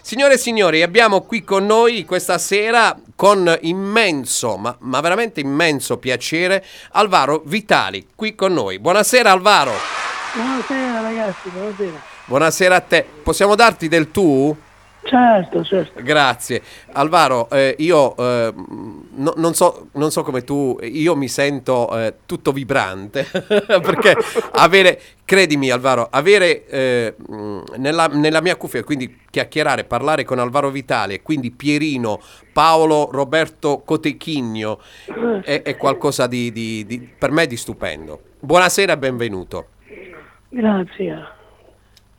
Signore e signori, abbiamo qui con noi questa sera con immenso, ma, ma, veramente immenso piacere, Alvaro Vitali, qui con noi. Buonasera Alvaro. Buonasera ragazzi, buonasera. Buonasera a te. Possiamo darti del tu? Certo, certo. Grazie. Alvaro, eh, io eh, no, non, so, non, so, come tu, io mi sento eh, tutto vibrante, perché avere, credimi Alvaro, avere eh, nella, nella, mia cuffia, quindi chiacchierare, parlare con Alvaro Vitale, quindi Pierino, Paolo Roberto Cotechigno, è, è qualcosa di, di, di, per me di stupendo. Buonasera e benvenuto. Grazie.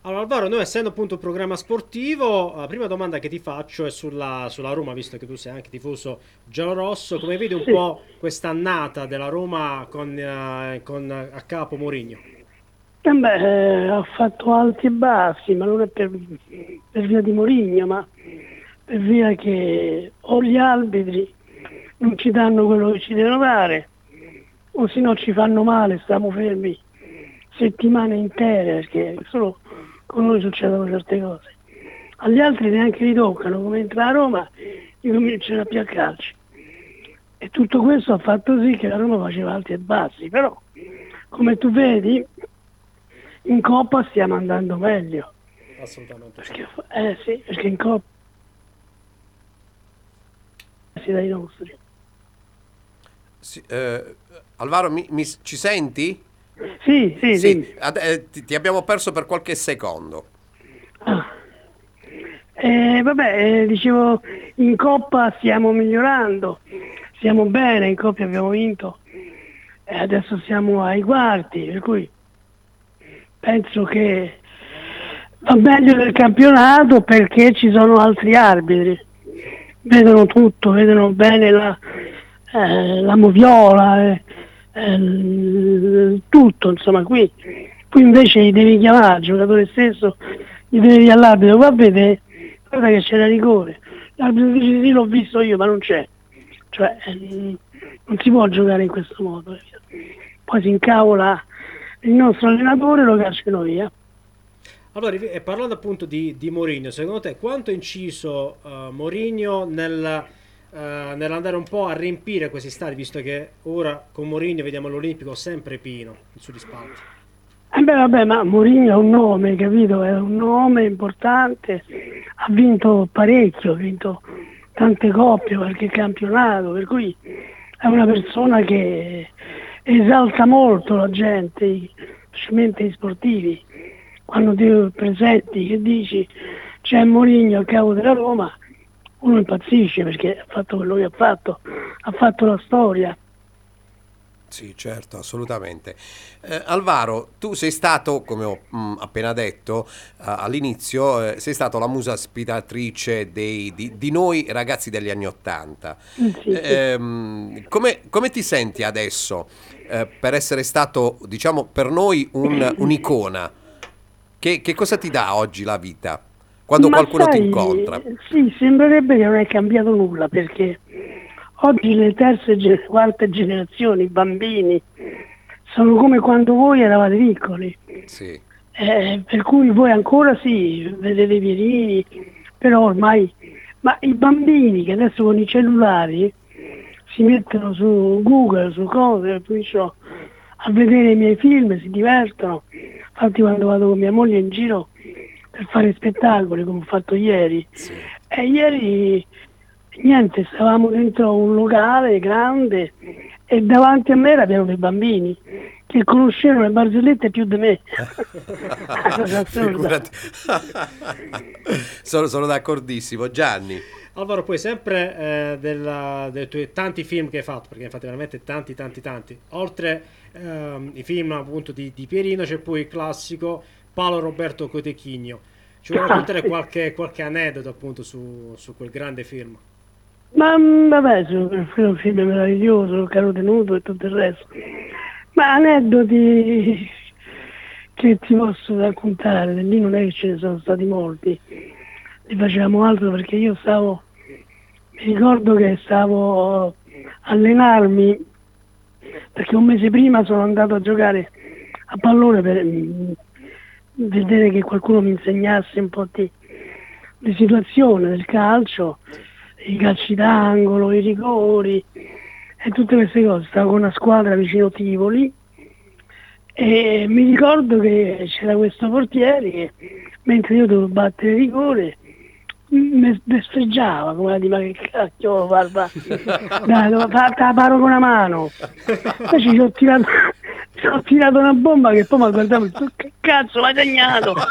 Allora Alvaro, noi essendo appunto un programma sportivo, la prima domanda che ti faccio è sulla, sulla Roma, visto che tu sei anche tifoso giallorosso, come vedi un sì. po' questa annata della Roma con, uh, con a capo Mourinho? Eh beh, eh, ha fatto alti e bassi, ma non è per, per via di Mourinho, ma per via che o gli arbitri non ci danno quello che ci devono dare, o se no ci fanno male, stiamo fermi settimane intere, perché solo con noi succedono certe cose. Agli altri neanche li toccano, come entra a Roma, li cominciano più a calci. E tutto questo ha fatto sì che la Roma faceva alti e bassi, però come tu vedi in Coppa stiamo andando meglio. Assolutamente. Perché, eh sì, perché in Coppa si dai nostri. Sì, eh, Alvaro, mi, mi, ci senti? Sì, sì, sì. Eh, ti, ti, abbiamo perso per qualche secondo. Ah. Eh, vabbè, eh, dicevo, in Coppa stiamo migliorando, stiamo bene, in Coppa abbiamo vinto e adesso siamo ai quarti, per cui penso che va meglio del campionato perché ci sono altri arbitri, vedono tutto, vedono bene la, eh, la moviola, eh, eh, tutto, insomma, qui, qui invece gli devi chiamare il giocatore stesso, gli devi all'arbitro, va vedere, guarda che c'era rigore, l'arbitro dice sì l'ho visto io ma non c'è, cioè eh, non si può giocare in questo modo, poi si incavola il nostro allenatore lo cacciano via. Allora, parlando appunto di, di Mourinho, secondo te quanto ha inciso uh, Mourinho nel uh, nell'andare un po' a riempire questi stadi, visto che ora con Mourinho vediamo l'Olimpico sempre pieno sugli spalti. Eh beh, vabbè, ma Mourinho è un nome, capito? È un nome importante, ha vinto parecchio, ha vinto tante coppie, qualche campionato, per cui è una persona che esalta molto la gente, specialmente i sportivi. Quando ti presenti che dici c'è Mourinho a capo della Roma, uno impazzisce perché ha fatto quello che ha fatto, ha fatto la storia. Sì, certo, assolutamente. Eh, Alvaro, tu sei stato, come ho mh, mm, appena detto uh, all'inizio, eh, sei stato la musa ospitatrice dei, di, di, noi ragazzi degli anni Ottanta. Sì, sì. Eh, come, come, ti senti adesso eh, per essere stato, diciamo, per noi un, un'icona? Che, che cosa ti dà oggi la vita? Quando Ma qualcuno sai, ti incontra. Sì, sembrerebbe che non è cambiato nulla perché oggi le terze e quarte generazioni, i bambini, sono come quando voi eravate piccoli. Sì. Eh, per cui voi ancora sì, vedete i piedini, però ormai... Ma i bambini che adesso con i cellulari si mettono su Google, su cose, a vedere i miei film, si divertono. Infatti quando vado con mia moglie in giro per fare spettacoli come ho fatto ieri. Sì. E ieri niente, stavamo dentro un locale grande e davanti a me erano dei bambini che conoscevano le barzellette più di me. sono, sono d'accordissimo. Gianni. Alvaro, poi sempre eh, della, dei tuoi tanti film che hai fatto, perché infatti veramente tanti, tanti, tanti. Oltre ehm, i film appunto di, di Pierino, c'è poi il classico Paolo Roberto Cotechigno. Ci vuoi raccontare qualche, qualche aneddoto appunto su, su, quel grande film? Ma mm, vabbè, è un film meraviglioso, caro tenuto e tutto il resto. Ma aneddoti che ti posso raccontare, lì non è che ce ne sono stati molti, li facevamo altro perché io stavo, mi ricordo che stavo a allenarmi, perché un mese prima sono andato a giocare a pallone per, vedere che qualcuno mi insegnasse un po' di, le situazioni del calcio, i calci d'angolo, i rigori e tutte queste cose. Stavo con una squadra vicino Tivoli e mi ricordo che c'era questo portiere che mentre io dovevo battere il rigore mi bestreggiava come a dire ma che cacchio barba dai devo fatta la paro con una mano poi ci ho tirato ci ho tirato una bomba che poi mi guardavo e ho detto, che cazzo l'hai segnato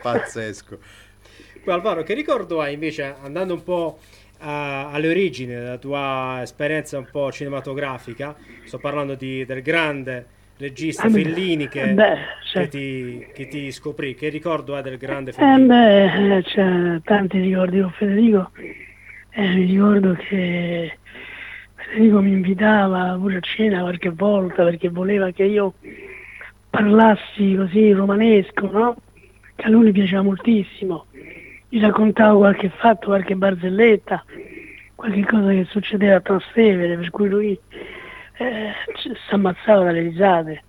Pazzesco. Alvaro, che ricordo hai invece, andando un po' a- alle origini della tua esperienza un po' cinematografica, sto parlando di- del grande regista Ah, beh, Fellini che, beh, che certo. ti, che ti scoprì, che ricordo hai del grande Eh Fellini? beh, eh, c'è tanti ricordi con Federico. Eh, mi ricordo che Federico mi invitava pure a cena qualche volta perché voleva che io parlassi così romanesco, no? Che a lui piaceva moltissimo. Gli raccontavo qualche fatto, qualche barzelletta, qualche cosa che succedeva a Trastevere, per cui lui eh, si ammazzava dalle risate.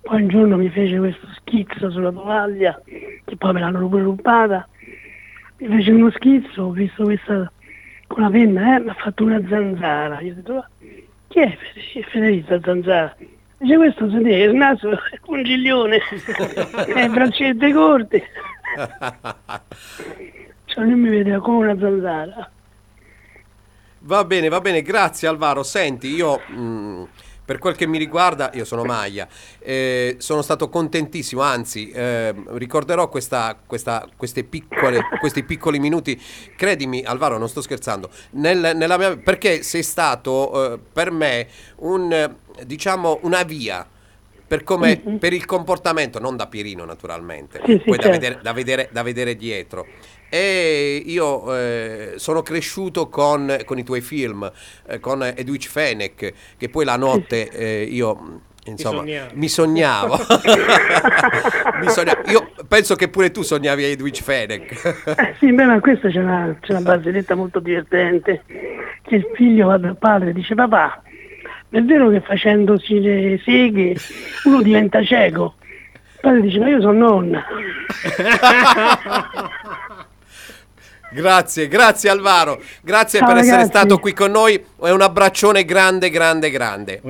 Poi un giorno mi fece questo schizzo sulla tovaglia, che poi me l'hanno pure rubata. Mi fece uno schizzo, ho visto questa con la penna, eh, mi ha fatto una zanzara. Io ho detto, "Ma chi è Fede- Federico Zanzara? Dice questo si vede, il naso è un giglione, e braccette corte. Cioè lui mi vedeva come una zanzara. Va bene, va bene, grazie Alvaro. Senti, io mh, per quel che mi riguarda, io sono Maglia, eh, sono stato contentissimo, anzi eh, ricorderò questa, questa- queste piccole, questi piccoli minuti, credimi Alvaro, non sto scherzando, nel- nella mia- perché sei stato eh, per me un, diciamo, una via. Per, come, per il comportamento, non da Pierino naturalmente, Sì, sì, poi da, certo. vedere, da, vedere, da vedere dietro. E io eh, sono cresciuto con, con i tuoi film, eh, con Edwidge Fenech, che poi la notte eh, io insomma mi sognavo. Mi sognavo. Io penso che pure tu sognavi Edwidge Fenech. Eh sì, beh, ma questa c'è una, c'è una barzelletta molto divertente, che il figlio va dal padre e dice papà, è vero che facendosi le seghe uno diventa cieco? Il padre dice ma io sono nonna. Grazie, grazie Alvaro, grazie Ciao, per essere ragazzi. stato qui con noi e un abbraccione grande, grande, grande.